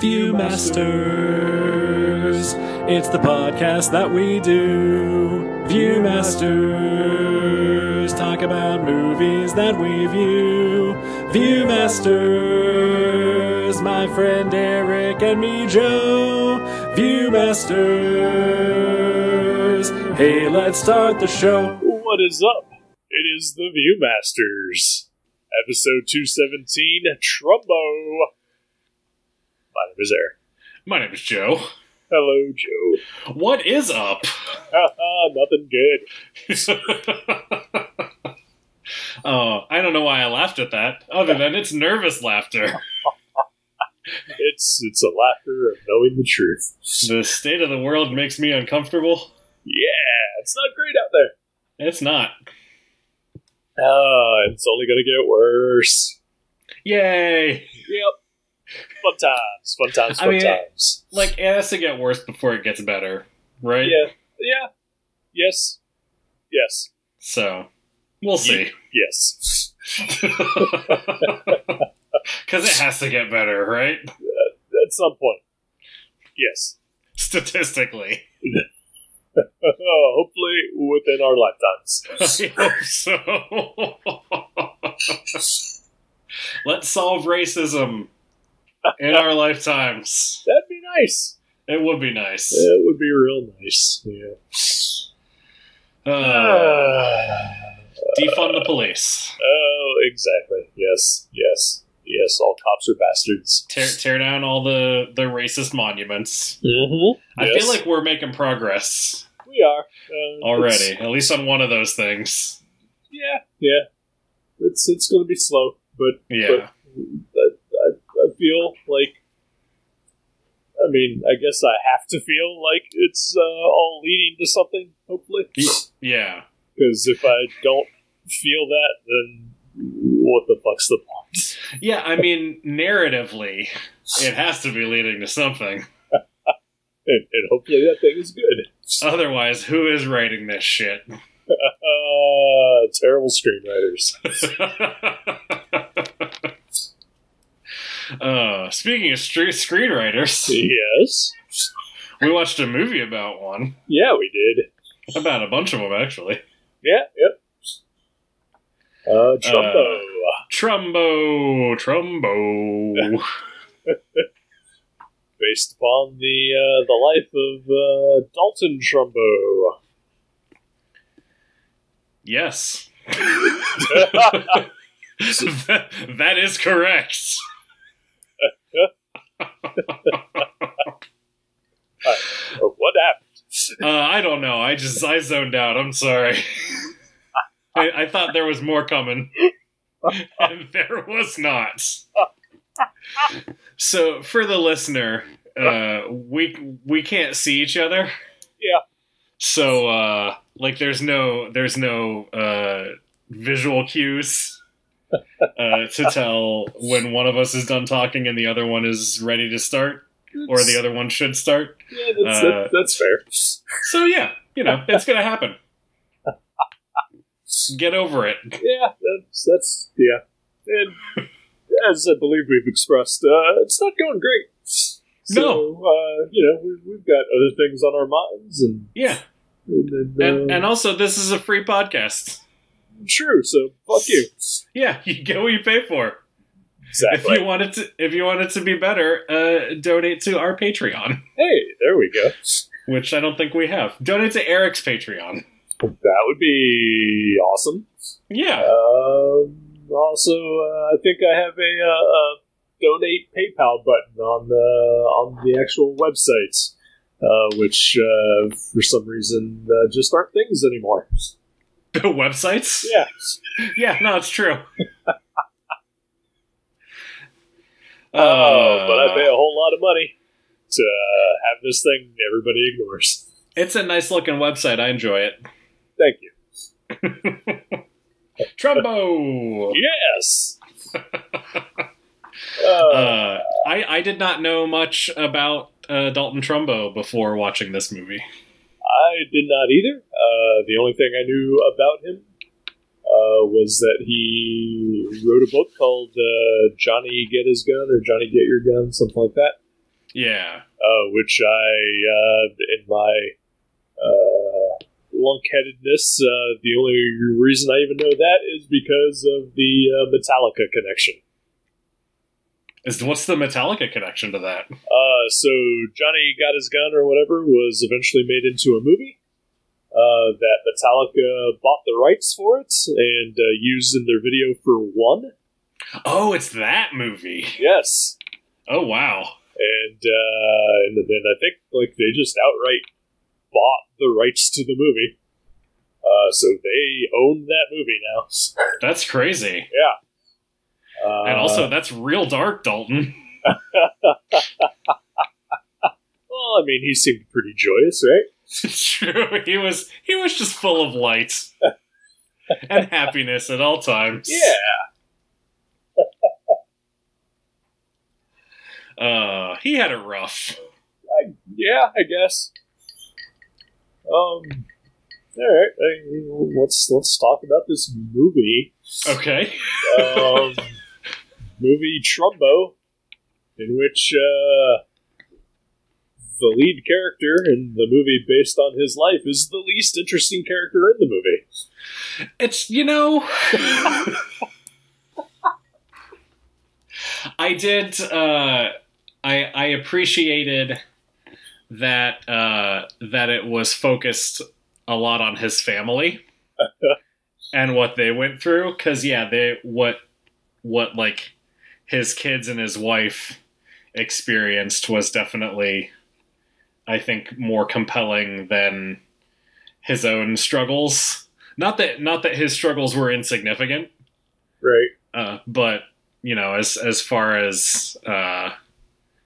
Viewmasters. It's the podcast that we do. Viewmasters. Talk about movies that we view. Viewmasters. My friend Eric and me, Joe. Viewmasters. Hey, let's start the show. What is up? It is the Viewmasters, episode 217, Trumbo. My name is Eric. My name is Joe. Hello, Joe. What is up? Nothing good. oh, I don't know why I laughed at that, other than it's nervous laughter. It's it's a laughter of knowing the truth. The state of the world makes me uncomfortable. Yeah, it's not great out there. It's not. Uh, it's only gonna get worse. Yay! Yep. Fun times, fun times, I mean- times. Like, it has to get worse before it gets better, right? Yeah, yeah, yes, yes, So, we'll see. yes. Because it has to get better, right? Uh, at some point, yes. Statistically. Oh, hopefully within our lifetimes. I hope so. Let's solve racism in our lifetimes. That'd be nice. It would be nice. It would be real nice. Yeah. Uh, defund the police. oh, exactly. Yes, yes, yes. All cops are bastards. Tear, tear down all the, the racist monuments. Mm-hmm. I feel like we're making progress we are uh, already, at least on one of those things. Yeah, yeah. It's it's going to be slow, but Yeah. but I feel like. I mean, I guess I have to feel like it's uh, all leading to something. Hopefully, Yeah. because if I don't feel that, then what the fuck's the point? Yeah, I mean, narratively, it has to be leading to something. And, and hopefully that thing is good. Otherwise, who is writing this shit? Uh, terrible screenwriters. uh, speaking of street screenwriters, yes. we watched a movie about one. Yeah, we did. About a bunch of them, actually. Yeah, yep. Uh, Trumbo. Trumbo, Trumbo. based upon the uh, the life of uh, Dalton Trumbo. yes. that, that is correct. What happened? Uh, I don't know. I just I zoned out. I'm sorry. I, I thought there was more coming, and there was not. So, for the listener, uh, we we can't see each other. Yeah. So, uh, like, there's no there's no uh, visual cues uh, to tell when one of us is done talking and the other one is ready to start, or the other one should start. Yeah, that's, uh, that, that's fair. So yeah, you know, it's gonna happen. Get over it. Yeah, that's that's yeah. And as I believe we've expressed, uh, it's not going great. So, No. uh, you know, we, we've got other things on our minds, and Yeah, and, and, uh, and and also this is a free podcast. True. So fuck you. Yeah, you get what you pay for. Exactly. If you want it to, if you want it to be better, uh, donate to our Patreon, hey, there we go. which I don't think we have. Donate to Eric's Patreon. That would be awesome. Yeah, Um, also, uh, I think I have a, uh, a donate PayPal button on the on the actual website, uh, which uh, for some reason uh, just aren't things anymore. The websites. Yeah, yeah, no, it's true. Oh, but I Uh, pay a whole lot of money to uh, have this thing everybody ignores. It's a nice looking website. I enjoy it. Thank you. Trumbo. Yes. Uh, Uh, I I did not know much about uh, Dalton Trumbo before watching this movie. I did not either. Uh, the only thing I knew about him uh, was that he wrote a book called uh, Johnny Get His Gun or Johnny Get Your Gun, something like that. Yeah. uh, which I, uh, in my uh, lunkheadedness, uh, the only reason I even know that is because of the uh, Metallica connection. Is what's the Metallica connection to that? Uh, so Johnny Got His Gun or whatever was eventually made into a movie. Uh, that Metallica bought the rights for it and uh, used in their video for one. Oh, it's that movie. Yes, Oh wow. and uh, and then I think like they just outright bought the rights to the movie. Uh, so they own that movie now. That's crazy. yeah. Uh, And also that's real dark, Dalton. well, I mean, he seemed pretty joyous, right? It's true. He was he was just full of light and happiness at all times. Yeah. Uh, he had a rough. I, yeah, I guess. Um. All right, I- let's let's talk about this movie. Okay. Um, movie Trumbo, in which uh, the lead character in the movie based on his life is the least interesting character in the movie. It's you know I did uh I I appreciated that uh that it was focused a lot on his family and what they went through cuz yeah they what what like his kids and his wife experienced was definitely I think more compelling than his own struggles not that not that his struggles were insignificant Right. uh, but you know as as far as uh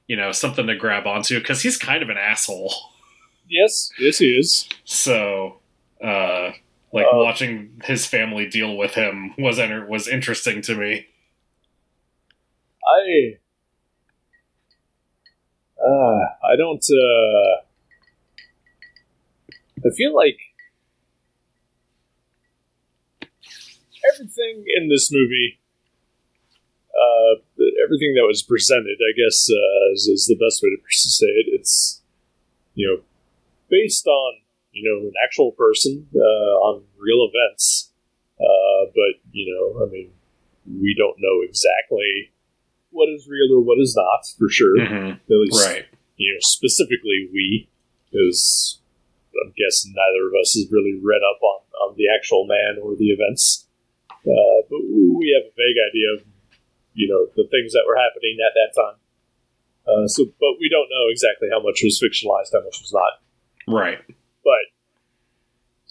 you know something to grab onto because he's kind of an asshole Yes. Yes, he is. so uh like Uh, watching his family deal with him was enter- was interesting to me I. Uh, I don't. Uh, I feel like everything in this movie, uh, everything that was presented, I guess, uh, is, is the best way to say it. It's, you know, based on, you know, an actual person, uh, on real events. Uh, but, you know, I mean, we don't know exactly what is real or what is not, for sure. Mhm. At least, right you know, specifically we, because I'm guessing neither of us has really read up on, on the actual man or the events. Uh, but we have a vague idea of, you know, the things that were happening at that time. Uh, so, but we don't know exactly how much was fictionalized, how much was not. right But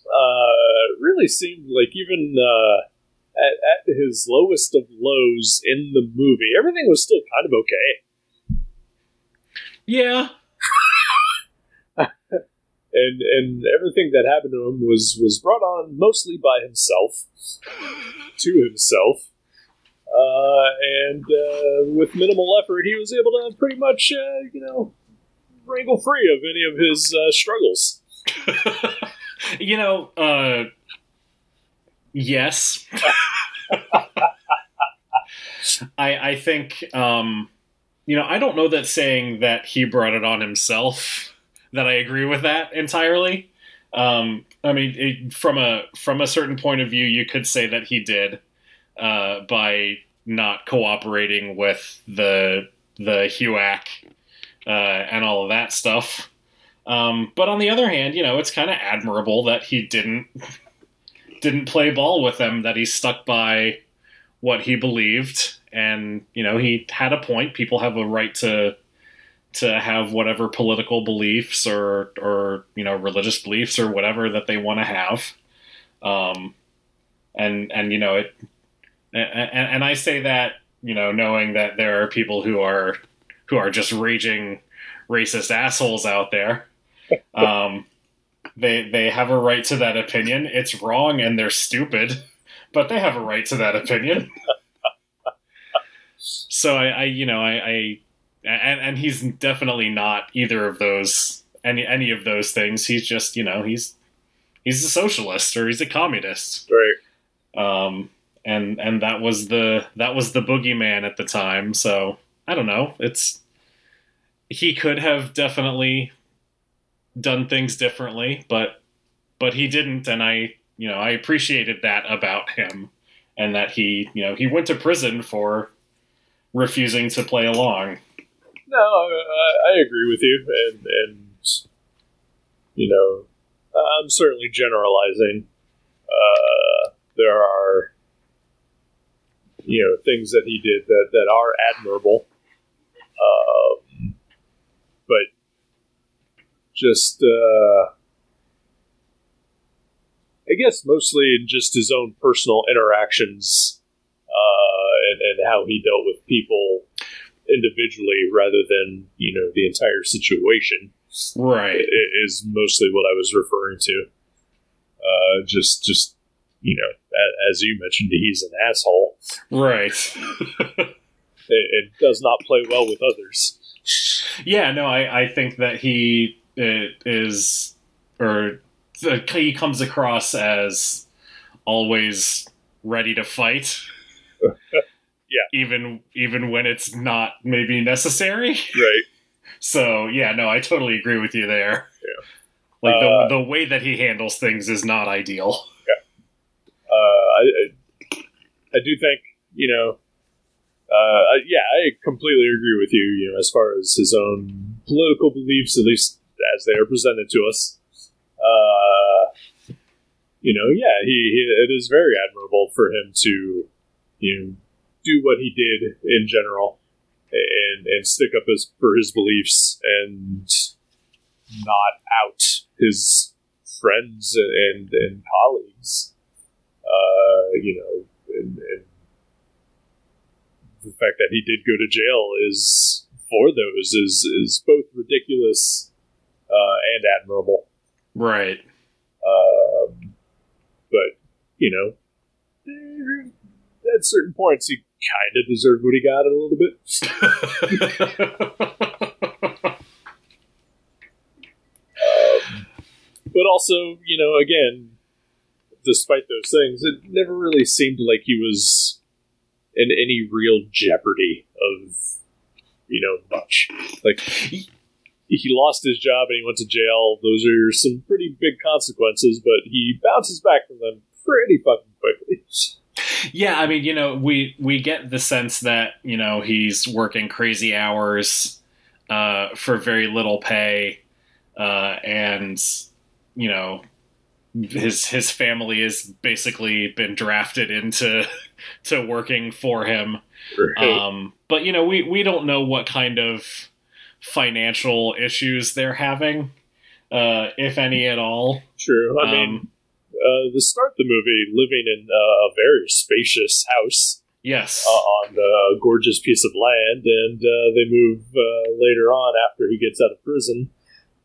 uh, it really seemed like even uh, at, at his lowest of lows in the movie, everything was still kind of okay. yeah. And and everything that happened to him was was brought on mostly by himself. To himself. Uh, and uh, with minimal effort he was able to pretty much uh, you know wrangle free of any of his uh, struggles. You know uh yes. I i think um you know i don't know that saying that he brought it on himself that i agree with that entirely. Um i mean it, from a from a certain point of view you could say that he did uh by not cooperating with the the HUAC uh and all of that stuff. Um, but on the other hand, you know, it's kind of admirable that he didn't didn't play ball with them. That he stuck by what he believed, and you know, he had a point. People have a right to to have whatever political beliefs or or you know religious beliefs or whatever that they want to have. Um, and and you know it, and, and I say that you know knowing that there are people who are who are just raging racist assholes out there. Um, they they have a right to that opinion. It's wrong and they're stupid, but they have a right to that opinion. so I, I you know I, I and, and he's definitely not either of those any any of those things. He's just you know he's he's a socialist or he's a communist. right Um, and and that was the that was the boogeyman at the time. So I don't know. It's he could have definitely done things differently, but but he didn't, and I you know I appreciated that about him, and that he you know he went to prison for refusing to play along. No, I, I agree with you, and and you know, I'm certainly generalizing. Uh, there are you know things that he did that that are admirable, um, but just uh, I guess mostly in just his own personal interactions uh, and, and how he dealt with people individually rather than you know the entire situation Right. is mostly what I was referring to. Uh, just just you know as you mentioned, he's an asshole Right. it, and does not play well with others. Yeah, no, I, I think that he uh, is, or the, he comes across as always ready to fight. Yeah. Even even when it's not maybe necessary. Right. So yeah, no, I totally agree with you there. Yeah. Like Uh, the the way that he handles things is not ideal. Uh, I, I I do think you know. Uh, yeah, I completely agree with you. You know, as far as his own political beliefs, at least as they are presented to us. Uh, you know, yeah, he, he it is very admirable for him to you know do what he did in general and and stick up his for his beliefs and not out his friends and and colleagues uh, you know, and, and the fact that he did go to jail is for those is is both ridiculous uh, and admirable. Right. Um, but you know, at certain points, he kind of deserved what he got a little bit. Um, but also, you know, again, despite those things, it never really seemed like he was in any real jeopardy of, you know, much. Like, he, lost his job and he went to jail. Those are some pretty big consequences, but he bounces back from them pretty fucking quickly. Yeah, I mean, you know, we we get the sense that you know he's working crazy hours uh, for very little pay, uh, and you know his his family has basically been drafted into to working for him. Um, but you know, we we don't know what kind of financial issues they're having, uh, if any at all. True. I mean, Um, uh, the start the movie, living in uh, a very spacious house yes, uh, on a gorgeous piece of land, and uh, they move uh, later on after he gets out of prison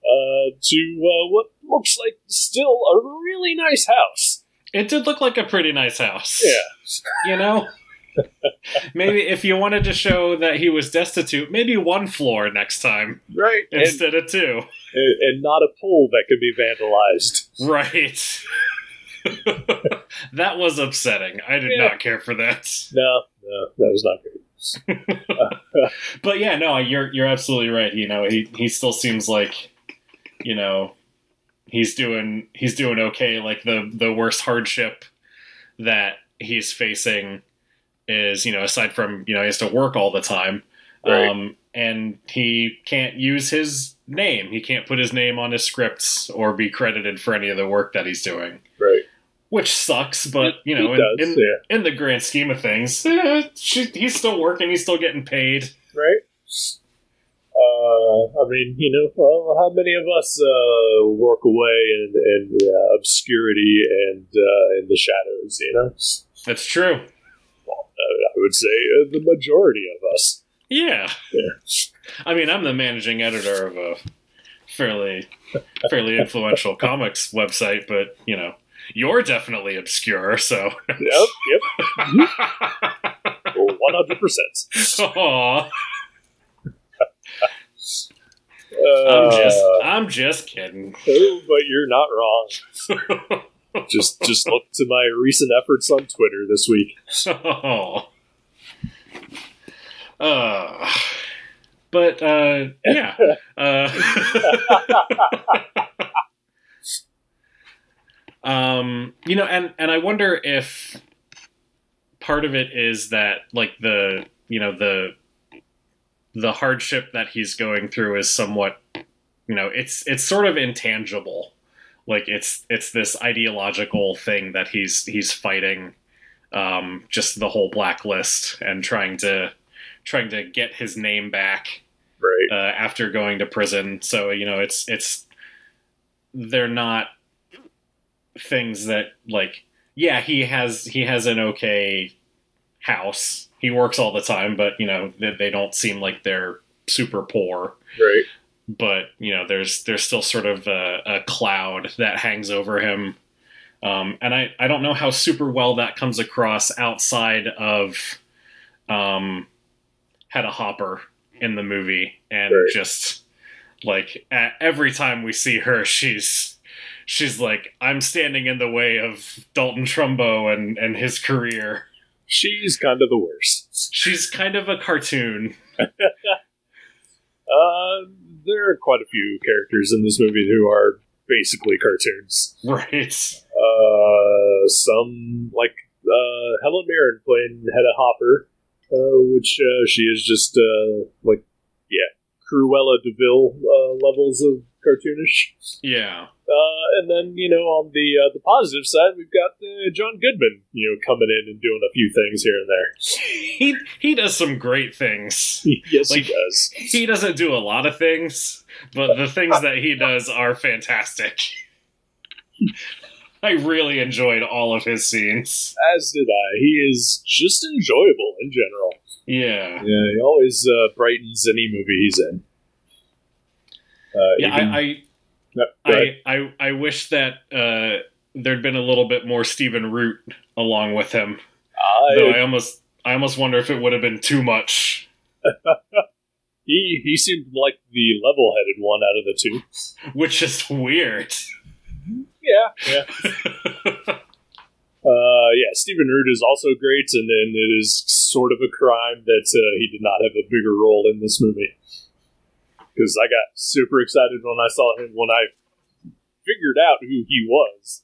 uh, to uh, what looks like still a really nice house. it did look like a pretty nice house. Yeah. you know maybe if you wanted to show that he was destitute maybe one floor next time Right. And, instead of two and not a pool that could be vandalized. right that was upsetting i did Yeah. not care for that No, no, that was not good. but yeah no you're you're absolutely right you know he he still seems like you know he's doing he's doing okay like the the worst hardship that he's facing is you know aside from you know he has to work all the time Right. um and he can't use his name he can't put his name on his scripts or be credited for any of the work that he's doing Right. which sucks but you know in, does, in, yeah. in the grand scheme of things eh, she- he's still working he's still getting paid Right. Uh, I mean, you know, well, how many of us uh, work away in, in uh, obscurity and uh, in the shadows? You know, that's true I would say uh, the majority of us. Yeah. Yeah. I mean, I'm the managing editor of a fairly fairly influential comics website, but you know, you're definitely obscure, so Yep, yep, one hundred percent. Aw, Uh, I'm just I'm just kidding. Oh, but you're not wrong. Just, just look to my recent efforts on Twitter this week. oh. Uh, but uh, yeah. Uh, um, you know, and and I wonder if part of it is that like the you know the the hardship that he's going through is somewhat you know it's it's sort of intangible like it's it's this ideological thing that he's he's fighting um just the whole blacklist and trying to trying to get his name back right. uh, after going to prison. So you know, it's it's they're not things that like yeah he has he has an okay house. He works all the time, but you know they, they don't seem like they're super poor. Right. But you know, there's there's still sort of a, a cloud that hangs over him. Um, and I, I don't know how super well that comes across outside of um, Hedda Hopper in the movie, and Right. just like a every time we see her, she's she's like, I'm standing in the way of Dalton Trumbo and and his career. She's kind of the worst. She's kind of a cartoon, Uh, there are quite a few characters in this movie who are basically cartoons. right? Uh, some like uh, Helen Mirren playing Hedda Hopper, uh, which uh, she is just uh, like yeah, Cruella de Vil uh, levels of cartoonish. Yeah, Uh, and then you know on the uh, the positive side, we've got uh, John Goodman, you know, coming in and doing a few things here and there. he he does some great things. yes, Like- he does. He doesn't do a lot of things, but the things that he does are fantastic. I really enjoyed all of his scenes. As did I. He is just enjoyable in general. Yeah. Yeah, he always uh, brightens any movie he's in. Uh, Yeah, even- I, I No, go ahead. I, I I wish that uh, there'd been a little bit more Stephen Root along with him. I- Though I almost I almost wonder if it would have been too much. he he seemed like the level-headed one out of the two. Which is weird. Yeah, yeah, uh, yeah. Stephen Root is also great, and then it is sort of a crime that uh, he did not have a bigger role in this movie. Because I got super excited when I saw him when I figured out who he was.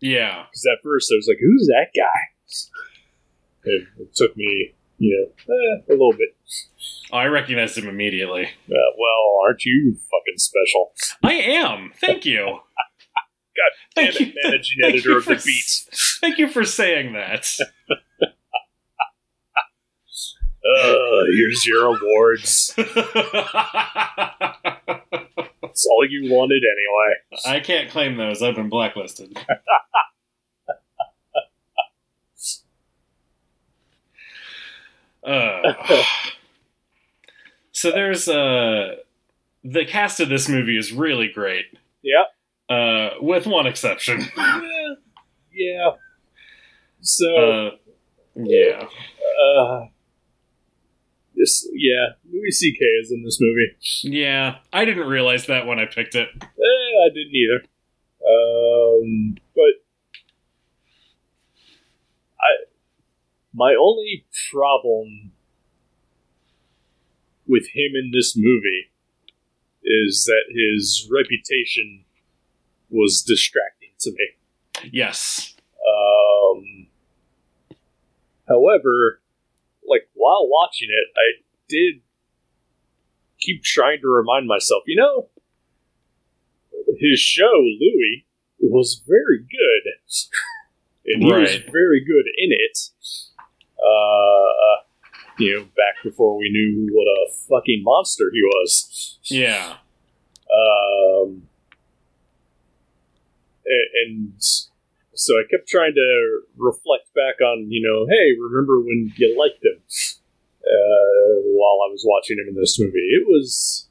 yeah. Because at first I was like, "Who's that guy?" It, it took me, you know, eh, a little bit. I recognized him immediately. Uh, well, aren't you fucking special? I am. Thank you. God damn Thank it, you. managing editor of the for- beat. Thank you for saying that. Uh, here's your awards. That's all you wanted anyway. I can't claim those. I've been blacklisted. Uh, so there's uh the cast of this movie is really great. Yeah. Uh, with one exception. Yeah. yeah. So, Uh, yeah. uh, yeah, Louis C.K. is in this movie. Yeah. I didn't realize that when I picked it. Eh, I didn't either. Um, but I, my only problem with him in this movie is that his reputation was distracting to me. Yes. Um, however, like while watching it, I did keep trying to remind myself, you know, his show Louie was very good, and he was very good in it. Uh, you know, back before we knew what a fucking monster he was. Yeah. Um, a- and so I kept trying to reflect back on, you know, hey, remember when you liked him uh, while I was watching him in this movie? It was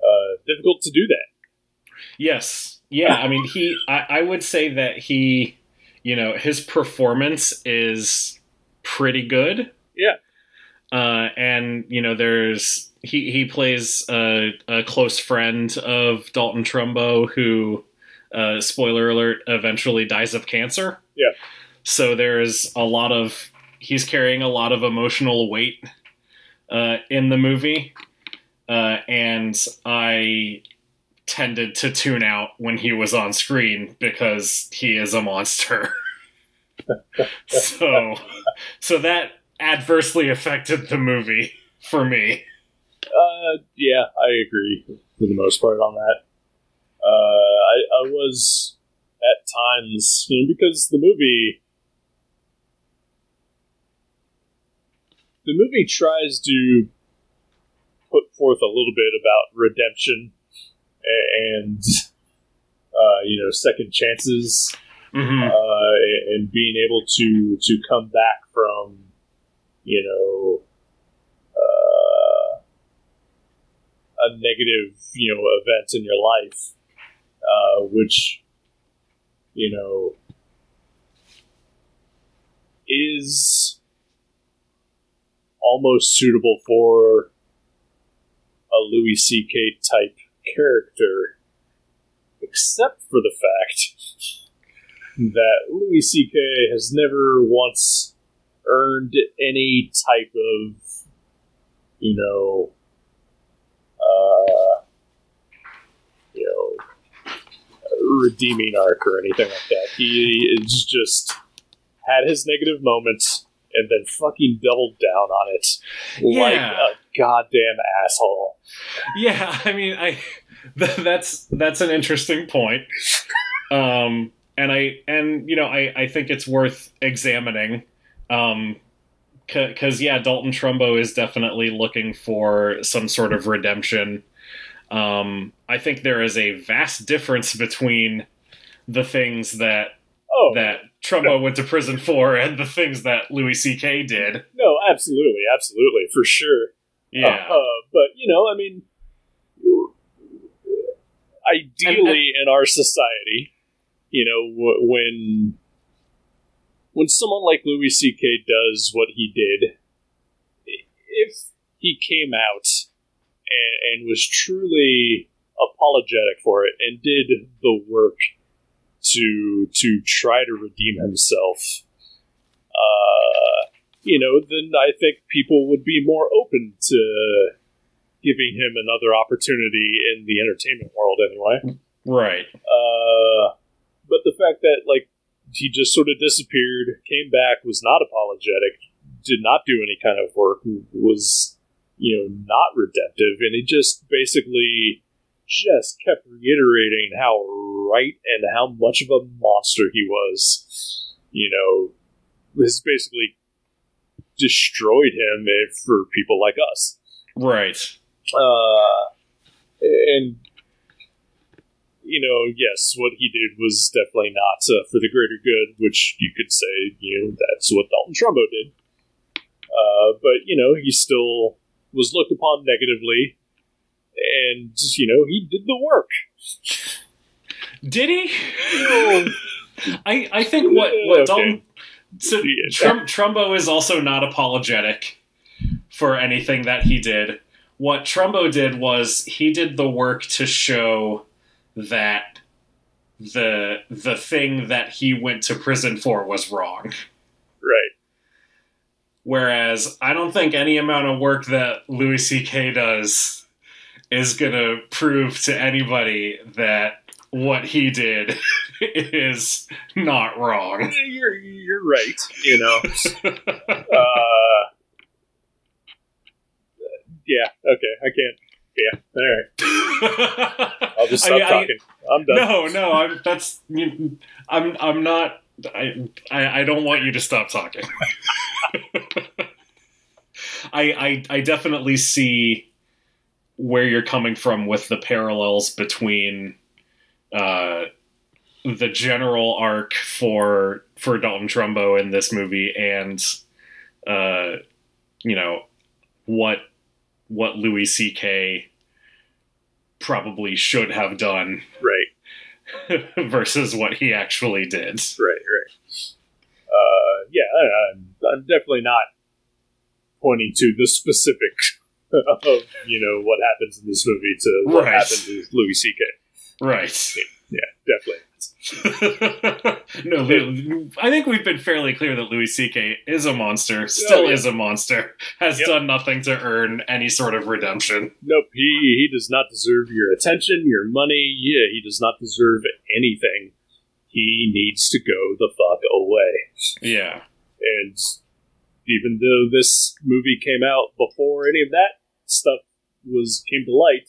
uh, difficult to do that. Yes. Yeah. I mean, he, I, I would say that he, you know, his performance is pretty good. Yeah. Uh, and, you know, there's, he, he plays a, a close friend of Dalton Trumbo who, uh, spoiler alert, eventually dies of cancer. Yeah. So there's a lot of, he's carrying a lot of emotional weight, uh, in the movie. uh, and I tended to tune out when he was on screen because he is a monster. so, so that adversely affected the movie for me. Uh, yeah, I agree for the most part on that. Uh, I, I was at times, you know, because the movie, the movie tries to put forth a little bit about redemption and, uh, you know, second chances hmm uh, and being able to to come back from you know uh, a negative you know event in your life, uh, which you know is almost suitable for a Louis C.K. type character, except for the fact that Louis C.K. has never once earned any type of, you know, uh, you know, redeeming arc or anything like that. He is just had his negative moments and then fucking doubled down on it like Yeah. a goddamn asshole. Yeah, I mean, I th- that's that's an interesting point. Um, and I and you know I I think it's worth examining. Um, because yeah, Dalton Trumbo is definitely looking for some sort of redemption. Um, I think there is a vast difference between the things that Oh, that Trumbo went to prison for and the things that Louis C.K. did. no, absolutely, absolutely, for sure. Yeah, Uh, but you know, I mean, ideally in our society, you know, w- when when someone like Louis C.K. does what he did, if he came out and, and was truly apologetic for it and did the work to to try to redeem himself, uh, you know, then I think people would be more open to giving him another opportunity in the entertainment world anyway. right. Uh, but the fact that like he just sort of disappeared, came back, was not apologetic, did not do any kind of work, was you know not redemptive, and he just basically just kept reiterating how right and how much of a monster he was. You know, this basically destroyed him eh, for people like us Right. uh, and you know, yes, what he did was definitely not uh, for the greater good, which you could say, you know, that's what Dalton Trumbo did. Uh, but you know, he still was looked upon negatively, and you know, he did the work. Did he? I I think what what Okay. Dalton so. Trum, Trumbo is also not apologetic for anything that he did. What Trumbo did was he did the work to show that the the thing that he went to prison for was wrong. Right. Whereas I don't think any amount of work that Louis C.K. does is going to prove to anybody that what he did is not wrong. You're you're right. You know. uh, yeah. Okay. I can't. Yeah. All right. I'll just stop I- I- talking. I'm done. no, no, I'm that's you- I'm I'm not I I, I don't want you to stop talking. I, I I definitely see where you're coming from with the parallels between uh the general arc for for Dalton Trumbo in this movie and uh you know what what Louis C.K. probably should have done Right. versus what he actually did. Right. Right. Uh, yeah. I, I'm, I'm definitely not pointing to the specific of you know what happens in this movie to what Right. happened to Louis C.K. Right. Yeah. definitely. no, I think we've been fairly clear that Louis C.K. is a monster, still oh, yeah. is a monster, has Yep. done nothing to earn any sort of redemption. Nope, he he does not deserve your attention, your money. Yeah, he does not deserve anything. He needs to go the fuck away. Yeah. And even though this movie came out before any of that stuff was came to light,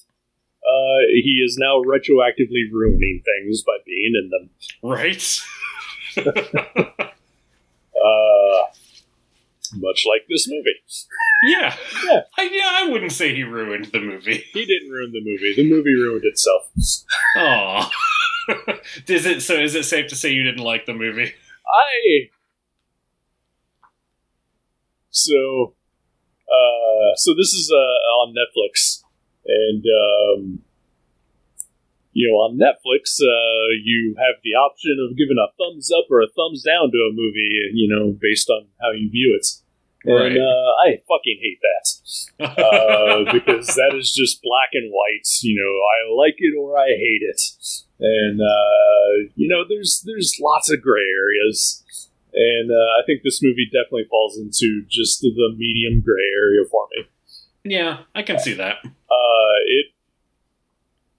uh, he is now retroactively ruining things by being in them. Right? Uh, much like this movie. yeah. Yeah. I, yeah, I wouldn't say he ruined the movie. He didn't ruin the movie. The movie ruined itself. Aw. is it so is it safe to say you didn't like the movie? I so uh so this is uh on Netflix and um you know on Netflix uh you have the option of giving a thumbs up or a thumbs down to a movie you know based on how you view it Right. and uh, I fucking hate that uh, because that is just black and white. You know, I like it or I hate it, and uh, you know, there's there's lots of gray areas, and uh, I think this movie definitely falls into just the medium gray area for me. yeah, I can see that. Uh, it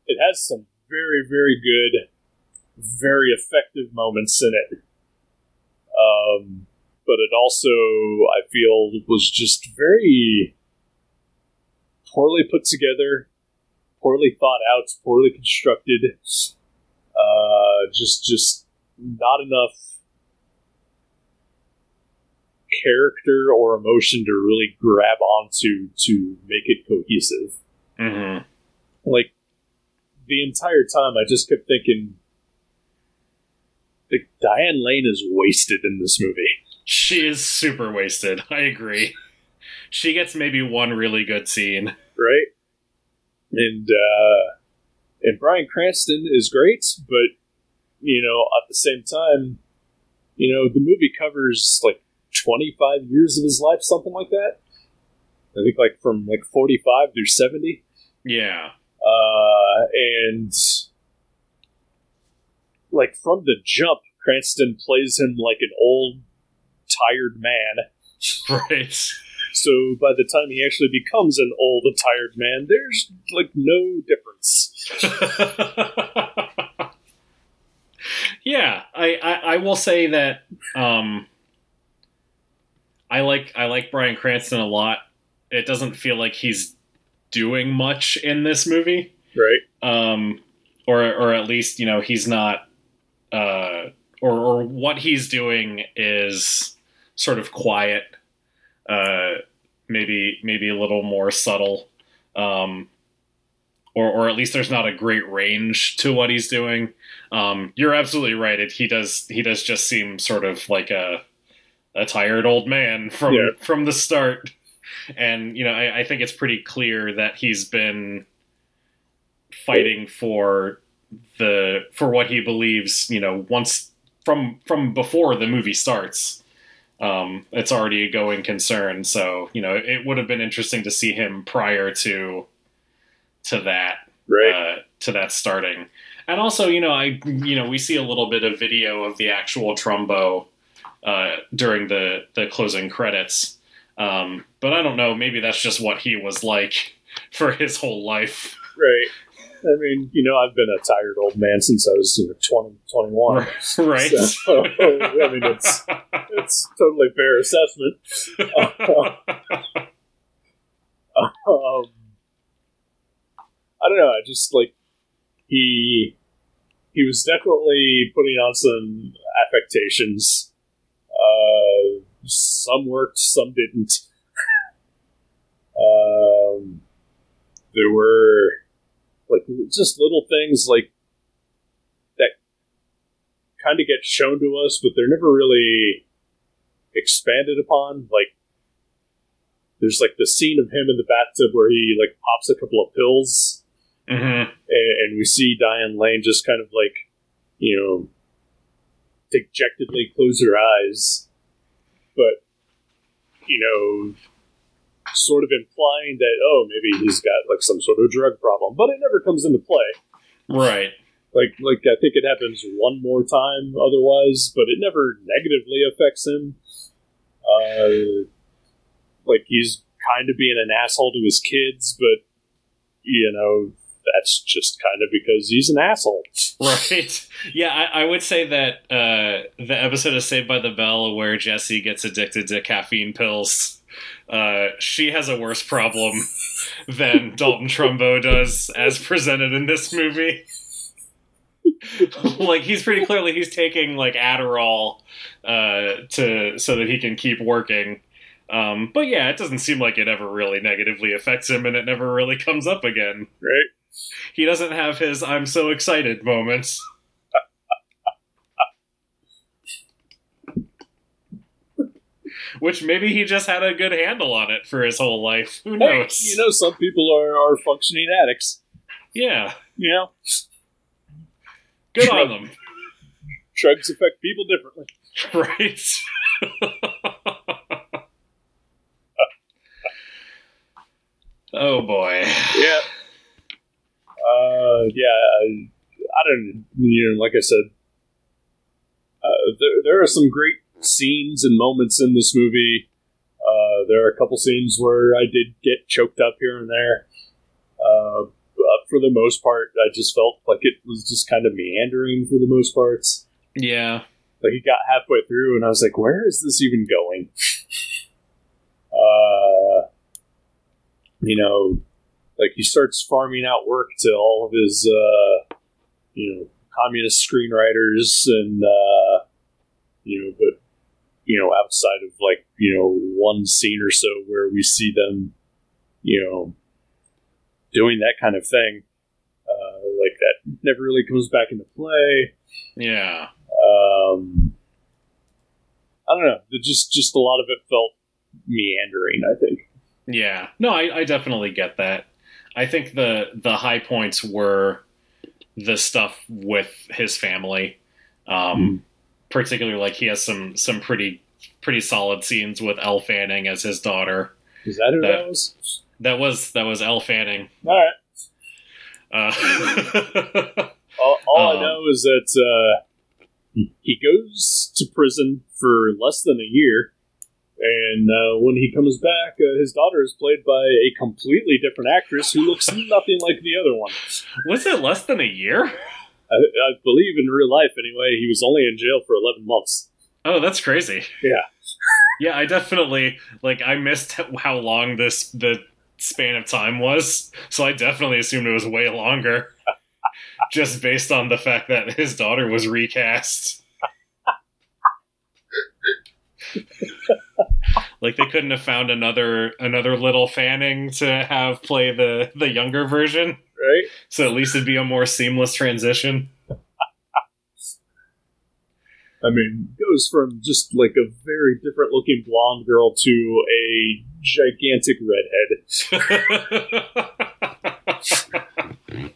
it has some very very good, very effective moments in it. Um, but it also I feel was just very poorly put together, poorly thought out, poorly constructed. Uh, just just not enough character or emotion to really grab onto to make it cohesive hmm like the entire time I just kept thinking like Diane Lane is wasted in this movie. She is super wasted. I agree. She gets maybe one really good scene. Right? And uh and Bryan Cranston is great, but you know, at the same time, you know, the movie covers like twenty five years of his life, something like that. I think like from like forty five through seventy. Yeah. Uh, and like from the jump, Cranston plays him like an old, tired man. Right. So by the time he actually becomes an old, tired man, there's like no difference. yeah, I, I I will say that um I like I like Bryan Cranston a lot. It doesn't feel like he's doing much in this movie. Right? Um or or at least, you know, he's not uh or or what he's doing is sort of quiet. Uh maybe maybe a little more subtle. Um or, or at least there's not a great range to what he's doing. Um, you're absolutely right. It, he does he does just seem sort of like a a tired old man from Yeah. from the start. And you know, I, I think it's pretty clear that he's been fighting for the for what he believes. You know, once from from before the movie starts, um, it's already a going concern. So you know, it would have been interesting to see him prior to to that Right? uh, to that starting. And also, you know, I you know we see a little bit of video of the actual Trumbo uh, during the the closing credits. Um, but I don't know. Maybe that's just what he was like for his whole life. right. I mean, you know, I've been a tired old man since I was you know, 20, 21. right? So, I mean, it's it's totally fair assessment. um, I don't know. I just like he he was definitely putting on some affectations. Some worked, some didn't. um, there were like just little things like that kind of get shown to us, but they're never really expanded upon. Like there's like the scene of him in the bathtub where he like pops a couple of pills hmm and, and we see Diane Lane just kind of like, you know, dejectedly close her eyes, but you know, sort of implying that oh maybe he's got like some sort of drug problem, but it never comes into play. Right. Like like I think it happens one more time otherwise, but it never negatively affects him. Uh, like he's kind of being an asshole to his kids, but you know that's just kind of because he's an asshole. Right. Yeah, I, I would say that uh, the episode of Saved by the Bell where Jesse gets addicted to caffeine pills, uh, she has a worse problem than Dalton Trumbo does as presented in this movie. like he's pretty clearly he's taking like Adderall uh, to so that he can keep working. Um, but yeah, it doesn't seem like it ever really negatively affects him, and it never really comes up again. Right? He doesn't have his "I'm so excited" moments. Which maybe he just had a good handle on it for his whole life. Who Hey, knows? you know, some people are, are functioning addicts. yeah, You know, good Sure. on them. drugs affect people differently. Right. oh boy. Yeah. Uh, yeah. I, I don't. You know, like I said, uh, there there are some great scenes and moments in this movie. Uh, there are a couple scenes where I did get choked up here and there. Uh, but for the most part, I just felt like it was just kind of meandering for the most parts. Yeah. Like it got halfway through, and I was like, "Where is this even going?" uh, you know, like he starts farming out work to all of his, uh, you know, communist screenwriters, and uh, you know, but you know, outside of like you know one scene or so where we see them, you know, doing that kind of thing, uh, like that never really comes back into play. Yeah. Um, I don't know. Just just a lot of it felt meandering. I think. Yeah. No, I, I definitely get that. I think the the high points were the stuff with his family. Um particularly like he has some some pretty pretty solid scenes with Elle Fanning as his daughter. Is that who That- that was? That was that was Elle Fanning. All right. Uh, All, all I Um, know is that uh, he goes to prison for less than a year, and uh, when he comes back, uh, his daughter is played by a completely different actress who looks nothing like the other one. was it less than a year? I, I believe in real life, anyway, he was only in jail for eleven months. Oh, that's crazy. Yeah. Yeah, I definitely like I missed how long this the span of time was, so I definitely assumed it was way longer. just based on the fact that his daughter was recast. like they couldn't have found another another little Fanning to have play the the younger version, Right? so at least it'd be a more seamless transition. I mean, goes from just like a very different looking blonde girl to a gigantic redhead.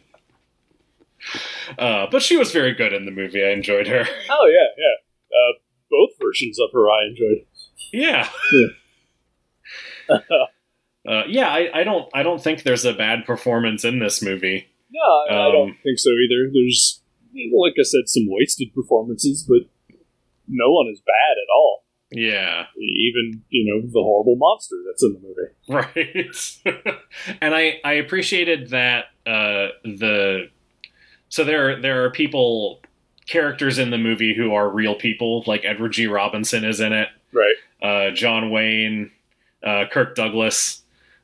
uh, but she was very good in the movie. I enjoyed her. Oh yeah, yeah. Uh, both versions of her I enjoyed. Yeah. Yeah. Uh, yeah, I, I don't. I don't think there's a bad performance in this movie. No, I, I Um, don't think so either. There's, like I said, some wasted performances, but no one is bad at all. Yeah, Even you know the horrible monster that's in the movie. right. and I I appreciated that uh, the so there there are people characters in the movie who are real people, like Edward G. Robinson is in it. Right. uh, John Wayne, uh, Kirk Douglas,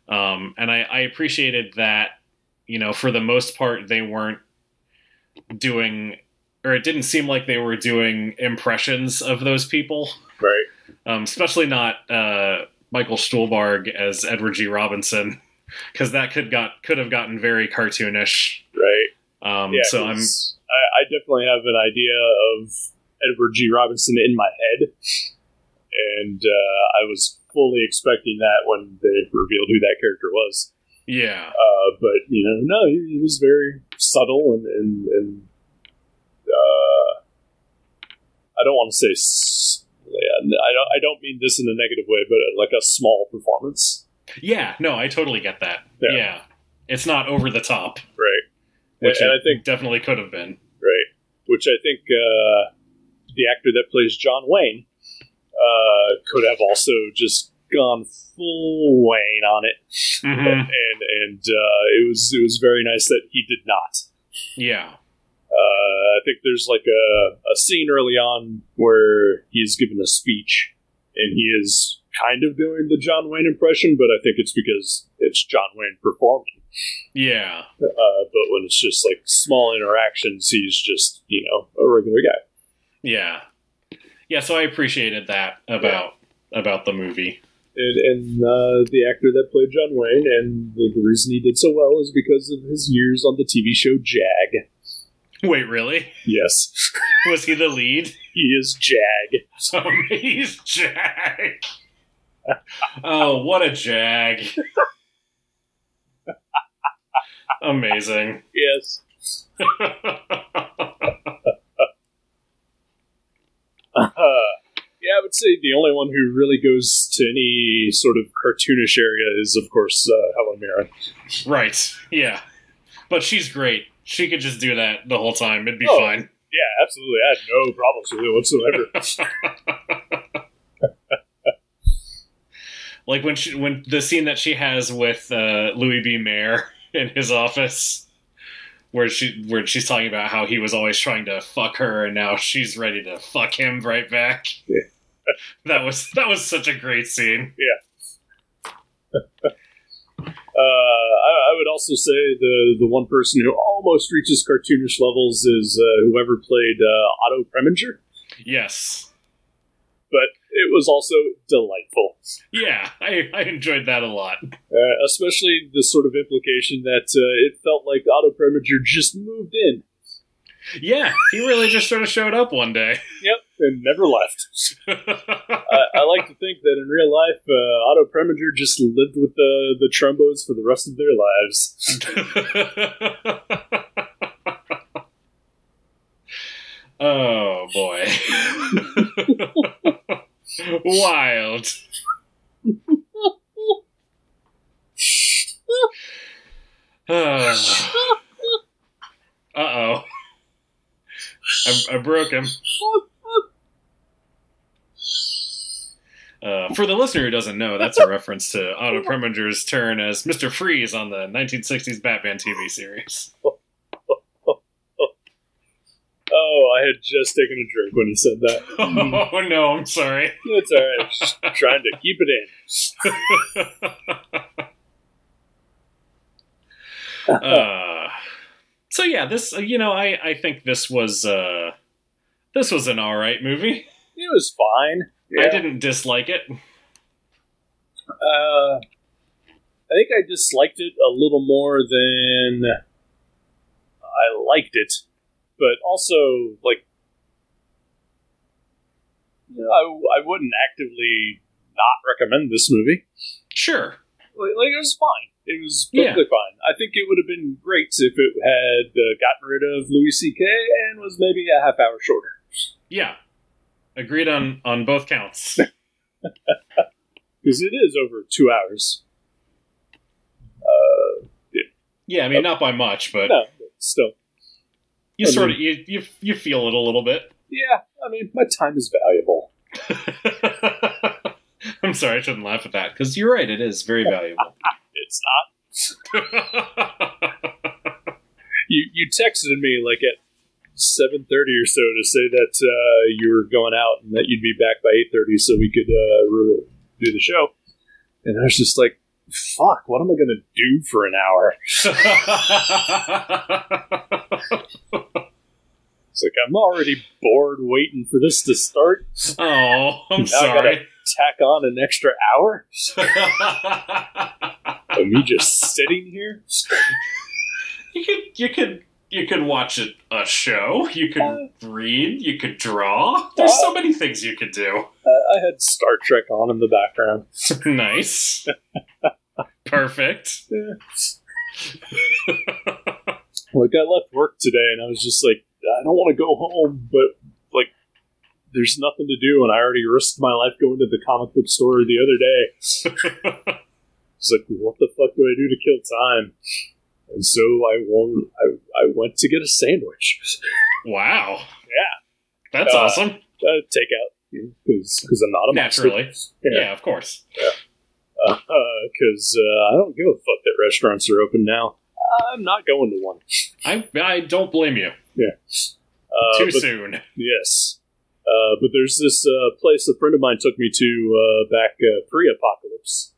um, and I, I appreciated that. You know, for the most part, they weren't doing, or it didn't seem like they were doing impressions of those people. Right. Um, especially not uh, Michael Stuhlbarg as Edward G. Robinson, because that could got could have gotten very cartoonish. Right. Um, Yeah. so I'm I, I definitely have an idea of Edward G. Robinson in my head, and uh, I was fully expecting that when they revealed who that character was. yeah, Uh, but you know, no, he, he was very subtle and and, and uh, I don't want to say. s- Yeah, I don't. I don't mean this in a negative way, but uh, like a small performance, yeah. No, I totally get that. Yeah. yeah. It's not over the top, right? which and it I think definitely could have been. right. which I think uh, the actor that plays John Wayne uh, could have also just gone full Wayne on it, Mhm. and and uh, it was it was very nice that he did not. Yeah. Uh, I think there's like a, a scene early on where he's given a speech, and he is kind of doing the John Wayne impression, but I think it's because it's John Wayne performing. Yeah. Uh, but when it's just like small interactions, he's just you know a regular guy. Yeah. Yeah, so I appreciated that about about the movie. And, and uh, the actor that played John Wayne, and the, the reason he did so well is because of his years on the TV show Jag. Wait, really? Yes, Was he the lead? he is Jag. So he's Jag. Oh, what a Jag. Amazing. Yes. Uh, yeah, I would say the only one who really goes to any sort of cartoonish area is, of course, uh, Helen Mirren. right. Yeah. But she's great. She could just do that the whole time. It'd be Oh. fine. Yeah, absolutely. I had no problems with it whatsoever. like when she when the scene that she has with uh, Louis B. Mayer in his office, where she where she's talking about how he was always trying to fuck her, and now she's ready to fuck him right back. Yeah. that was that was such a great scene. Uh, I, I would also say the the one person who almost reaches cartoonish levels is uh, whoever played uh, Otto Preminger, Yes. but it was also delightful. Yeah, I, I enjoyed that a lot. Uh, especially the sort of implication that uh, it felt like Otto Preminger just moved in. Yeah, he really just sort of showed up one day. Yep, and never left. I, I like to think that in real life, uh, Otto Preminger just lived with the the Trumbos for the rest of their lives. oh boy. Wild. uh oh. I, I broke him. Uh, for the listener who doesn't know, that's a reference to Otto Preminger's turn as Mr. Freeze on the 1960s Batman TV series. Oh, I had just taken a drink when he said that. Oh no, I'm sorry. It's all right. Just trying to keep it in. uh, so yeah, this uh, you know I I think this was uh this was an all right movie. It was fine. I didn't dislike it. Uh, I think I disliked it a little more than I liked it, but also like you know, I I wouldn't actively not recommend this movie. Sure. Like, like, it was fine. It was perfectly fine. I think it would have been great if it had uh, gotten rid of Louis C.K. and was maybe a half hour shorter. Yeah. Agreed on on both counts. Because it is over two hours. Uh, Yeah, I mean not by much, but no, but still. You I sort mean- of you, you you feel it a little bit. Yeah, I mean, my time is valuable. I'm sorry, I shouldn't laugh at that because you're right. It is very valuable. It's not. You you texted me like at seven thirty or so to say that uh, you were going out and that you'd be back by eight thirty so we could uh, re- do the show. And I was just like, "Fuck! What am I going to do for an hour?" It's like I'm already bored waiting for this to start. oh, I'm Now sorry. Tack on an extra hour of me just sitting here. you could you could you could watch a, a show. You could Uh, read. You could draw. There's so many things you could do. Uh, I had Star Trek on in the background. nice. Perfect. Yeah. Like I left work today and I was just like, I don't want to go home, but like, there's nothing to do, and I already risked my life going to the comic book store the other day. It's like, what the fuck do I do to kill time? And so I won- I, I went to get a sandwich. Wow. Yeah. That's Uh, awesome. Uh, takeout because I'm not a. Naturally. Yeah. of course. Because uh, I don't give a fuck that restaurants are open now. I'm not going to one. I I don't blame you. Yeah. Uh, Too but- soon. Yes. Uh, but there's this uh, place a friend of mine took me to uh, back uh, pre-apocalypse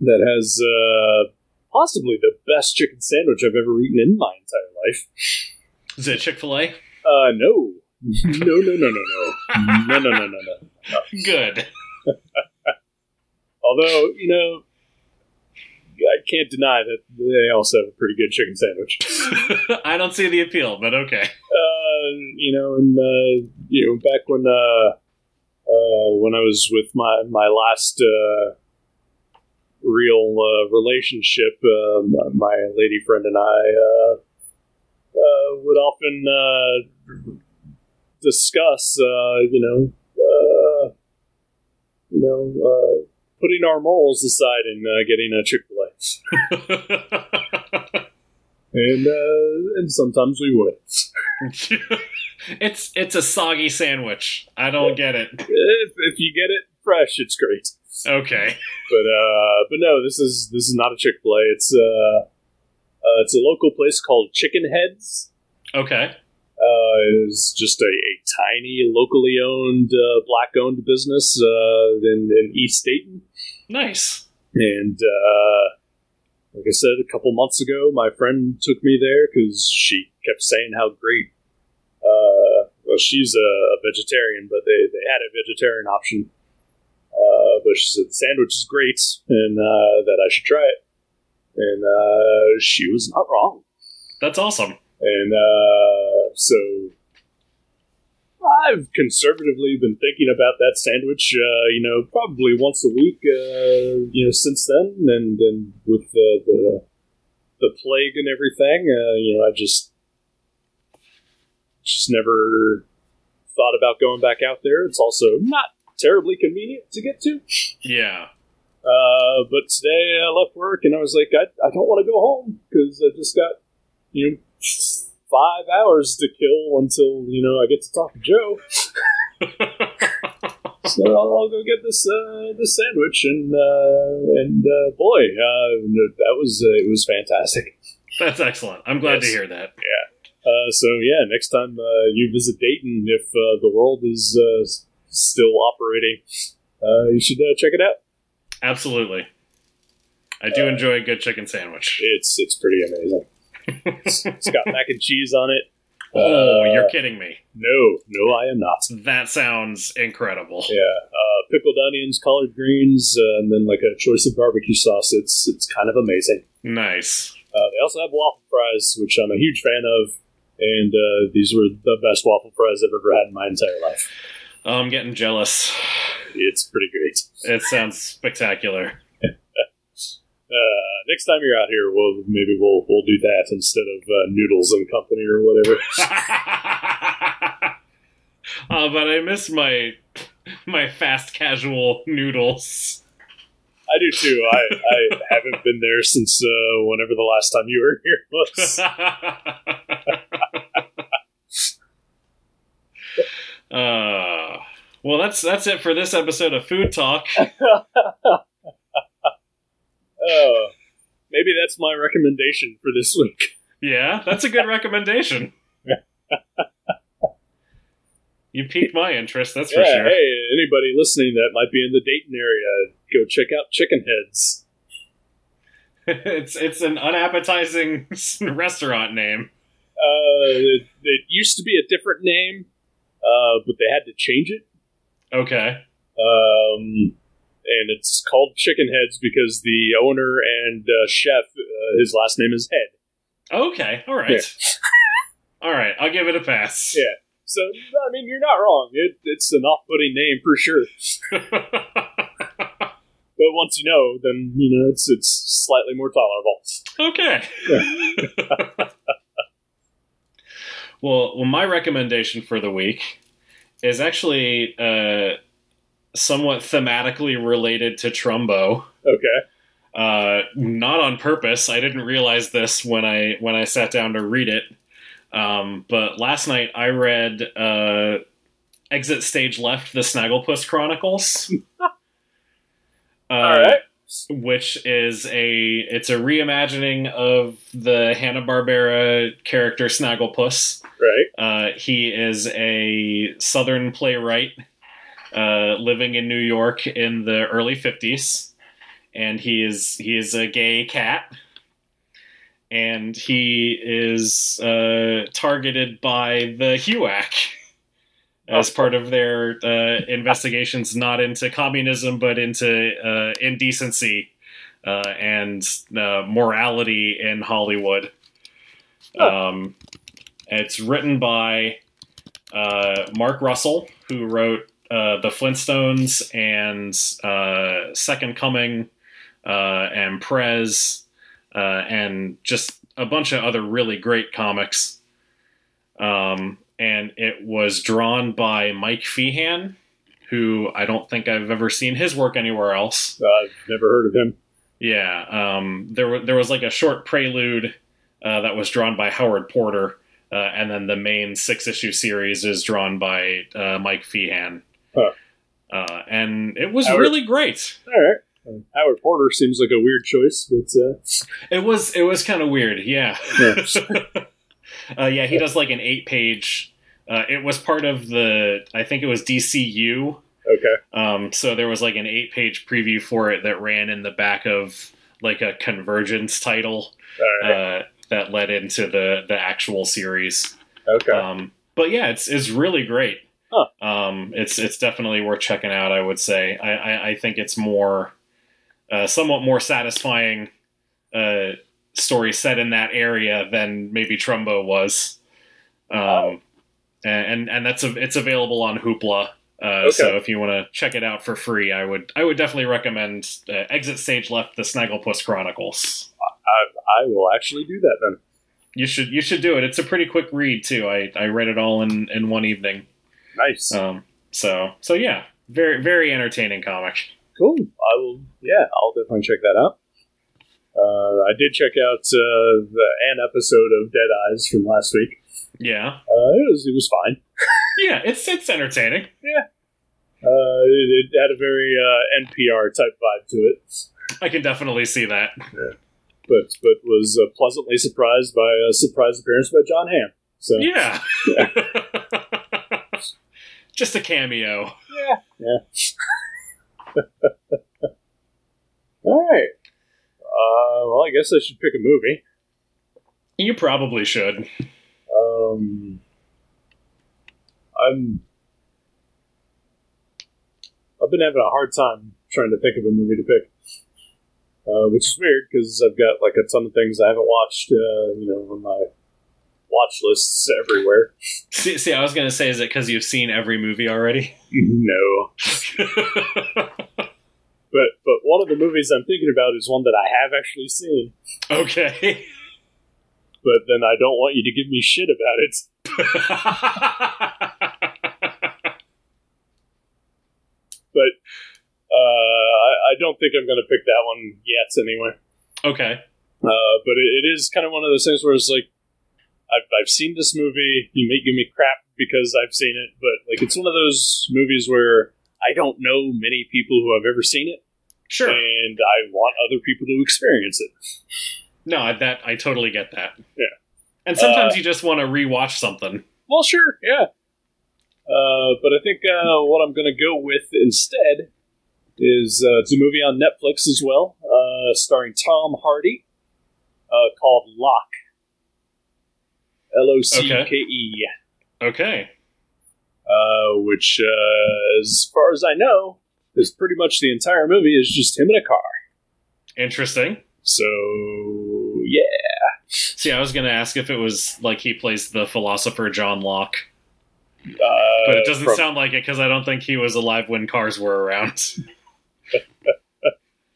that has uh, possibly the best chicken sandwich I've ever eaten in my entire life. Is it Chick Fil A? Uh, no, no, no, no, no, no, no, no, no, no, no. Good. Although you know, I can't deny that they also have a pretty good chicken sandwich. I don't see the appeal, but okay. uh, you know, and uh, you know, back when uh, uh, when I was with my my last uh, real uh, relationship, uh, my- my lady friend and I uh, uh, would often uh, discuss, uh, you know, uh, you know, uh, putting our morals aside and uh, getting a Chick Fil A, and uh, and sometimes we would. it's it's a soggy sandwich. I don't get it. if, if you get it fresh, it's great. Okay. But uh, but no, this is this is not a Chick Fil A. It's uh, uh, it's a local place called Chicken Heads. Okay. Uh, it is just a, a tiny, locally owned, uh, black owned business uh, in, in East Dayton. Nice. And uh, like I said, a couple months ago, my friend took me there because she kept saying how great. Uh, well, she's a, a vegetarian, but they, they had a vegetarian option. Uh, but she said the sandwich is great and uh, that I should try it. And uh, she was not wrong. That's awesome. And uh, so I've conservatively been thinking about that sandwich, uh, you know, probably once a week, uh, you know, since then. And, and with the, the, the plague and everything, uh, you know, I just, just never thought about going back out there. It's also not terribly convenient to get to. Yeah. Uh, but today I left work and I was like, I, I don't want to go home because I just got, you know, five hours to kill until, you know, I get to talk to Joe. So I'll, I'll go get this, uh, this sandwich and, uh, and, uh, boy, uh, that was, uh, it was fantastic. That's excellent. I'm glad to hear that. Uh, so yeah, next time, uh, you visit Dayton, if, uh, the world is, uh, still operating, uh, you should, uh, check it out. Absolutely. I do enjoy a good chicken sandwich. It's, it's pretty amazing. It's, it's got mac and cheese on it. Oh, Uh, you're kidding me. No, no, I am not. That sounds incredible. Yeah, uh, pickled onions, collard greens, uh, and then like a choice of barbecue sauce. It's it's kind of amazing. Nice. Uh, they also have waffle fries, which I'm a huge fan of, and uh, these were the best waffle fries I've ever had in my entire life. Oh, I'm getting jealous. It's pretty great. It sounds spectacular. Uh, next time you're out here, we'll maybe we'll we'll do that instead of uh, noodles and company or whatever. oh, but I miss my my fast casual noodles. I do too. I, I haven't been there since uh, whenever the last time you were here was. uh, well, that's that's it for this episode of Food Talk. Oh, maybe that's my recommendation for this week. Yeah, that's a good recommendation. You piqued my interest, that's for sure. hey, anybody listening that might be in the Dayton area, go check out Chicken Heads. it's it's an unappetizing restaurant name. Uh, it, it used to be a different name, uh, but they had to change it. Okay. Um, and it's called Chicken Heads because the owner and uh, chef, uh, his last name is Head. Okay. All right. All right. I'll give it a pass. Yeah. So, I mean, you're not wrong. It, it's an off-putting name for sure. But once you know, then you know it's it's slightly more tolerable. okay. well, well, my recommendation for the week is actually uh, somewhat thematically related to Trumbo. Okay. Uh, not on purpose. I didn't realize this when I when I sat down to read it. Um, but last night I read uh, Exit Stage Left: The Snagglepuss Chronicles. uh, All right. which is a it's a reimagining of the Hanna Barbera character Snagglepuss. Right. Uh, he is a Southern playwright uh, living in New York in the early fifties, and he is he is a gay cat, and he is uh, targeted by the HUAC as part of their uh, investigations, not into communism but into uh, indecency uh, and uh, morality in Hollywood. Um, it's written by uh, Mark Russell, who wrote uh, The Flintstones and uh, Second Coming uh, and Prez uh, and just a bunch of other really great comics. Um, and it was drawn by Mike Feehan, who I don't think I've ever seen his work anywhere else. I've never heard of him. Yeah, um, there was there was like a short prelude uh, that was drawn by Howard Porter, uh, and then the main six issue series is drawn by uh, Mike Feehan, Huh. uh, and it was Howard- really great. All right. Uh, Howard Porter seems like a weird choice, but uh, It was it was kind of weird, yeah. Yeah. uh, yeah, he does like an eight page. Uh, it was part of the I think it was DCU. okay. Um, so there was like an eight page preview for it that ran in the back of like a convergence title. Right. uh, that led into the the actual series. okay. Um, but yeah, it's it's really great. Huh. Um, it's it's definitely worth checking out. I would say. I I, I think it's more, uh, somewhat more satisfying, uh, story set in that area than maybe Trumbo was. Um, and and that's a, it's available on Hoopla. Uh, So if you want to check it out for free, I would I would definitely recommend uh, Exit Stage Left: The Snagglepuss Chronicles. I, I will actually do that then. You should you should do it. It's a pretty quick read too. I, I read it all in, in one evening. Nice. Um so so yeah, very very entertaining comic. Cool. I will. Yeah, I'll definitely check that out. Uh, I did check out uh, the an episode of Dead Eyes from last week. Yeah. Uh, it was it was fine. Yeah, it's it's entertaining. Yeah. Uh, it, it had a very uh, NPR type vibe to it, I can definitely see that. but but was uh, pleasantly surprised by a surprise appearance by Jon Hamm. So Yeah. Just a cameo. Yeah. all right. Uh, well, I guess I should pick a movie. You probably should. Um, I'm. I've been having a hard time trying to think of a movie to pick, uh, which is weird because I've got like a ton of things I haven't watched. Uh, you know, on my watch lists everywhere. See, see I was gonna say, is it because you've seen every movie already? no, but but one of the movies I'm thinking about is one that I have actually seen, okay. but then I don't want you to give me shit about it. But uh, I, I don't think I'm going to pick that one yet, anyway. okay. Uh, but it, it is kind of one of those things where it's like, I've, I've seen this movie. You may give me crap because I've seen it, but like it's one of those movies where I don't know many people who have ever seen it, Sure. and I want other people to experience it. No, I- that I totally get that. Yeah. And sometimes you just want to rewatch something. Well, sure, yeah. Uh, but I think uh, what I'm going to go with instead is uh, it's a movie on Netflix as well, uh, starring Tom Hardy, uh, called Locke. L O C K E. Okay. Uh, which, uh, as far as I know, is pretty much the entire movie is just him in a car. Interesting. So, yeah. See, I was going to ask if it was like he plays the philosopher John Locke, Uh, but it doesn't from- sound like it because I don't think he was alive when cars were around.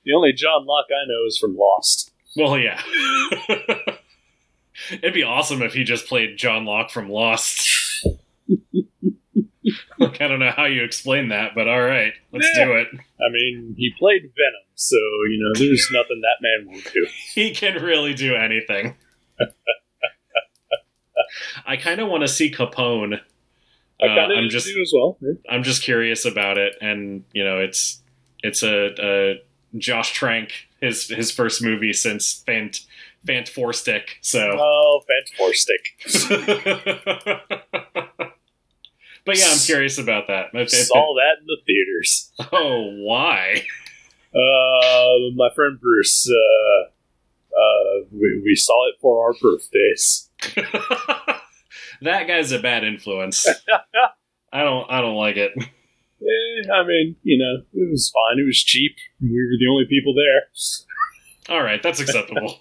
The only John Locke I know is from Lost. well, yeah. It'd be awesome if he just played John Locke from Lost. Look, I don't know how you explain that, but all right, let's Yeah. do it. I mean, he played Venom, so, you know, there's nothing that man won't do. He can really do anything. I kind of want to see Capone. Uh, I'm just as well. Yeah. I'm just curious about it, and you know, it's it's a, a Josh Trank his his first movie since Fant Four Stick. So, Oh, Fantastic. but yeah, I'm curious about that. If- Saw that in the theaters. oh, why? Uh, my friend Bruce. Uh, uh, we, we saw it for our birthdays. that guy's a bad influence. I don't I don't like it. Eh, I mean, you know, it was fine. It was cheap. We were the only people there. All right, that's acceptable.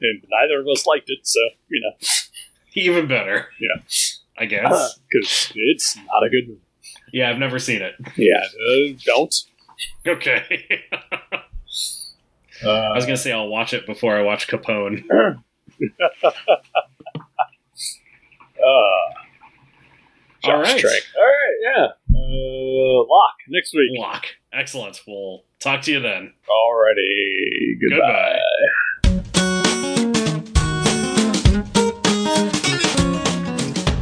And neither of us liked it, so you know, Even better. Yeah. I guess. because it's not a good movie. Yeah, I've never seen it. Yeah, uh, don't. Okay. Uh, I was gonna say I'll watch it before I watch Capone. uh, All right. All right, yeah. Uh, Locke next week. Locke. Excellent. We'll talk to you then. Alrighty, goodbye. Goodbye.